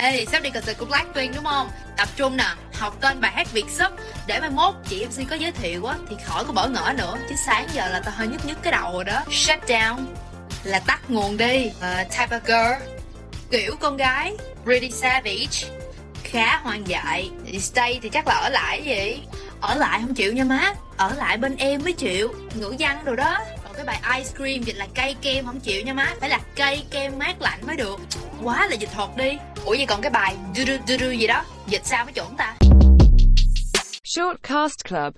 Hey, sắp đi concert của Blackpink đúng không? Tập trung nè, học tên bài hát Việt sub. Để mai mốt chị MC có giới thiệu á Thì khỏi có bỡ ngỡ nữa. Chứ sáng giờ là tao hơi nhức nhức cái đầu rồi đó. Shut down Là tắt nguồn đi. Uh, Type of girl. Kiểu con gái Pretty savage Khá hoang dại. Stay thì chắc là ở lại gì Ở lại không chịu nha má. Ở lại bên em mới chịu. Ngữ văn đồ đó cái bài ice cream dịch là cây kem, không chịu nha má. Phải là cây kem mát lạnh mới được. Quá là dịch thuật đi. Ủa, vậy còn cái bài du du du du gì đó? Dịch sao mới chuẩn ta? Shortcast Club.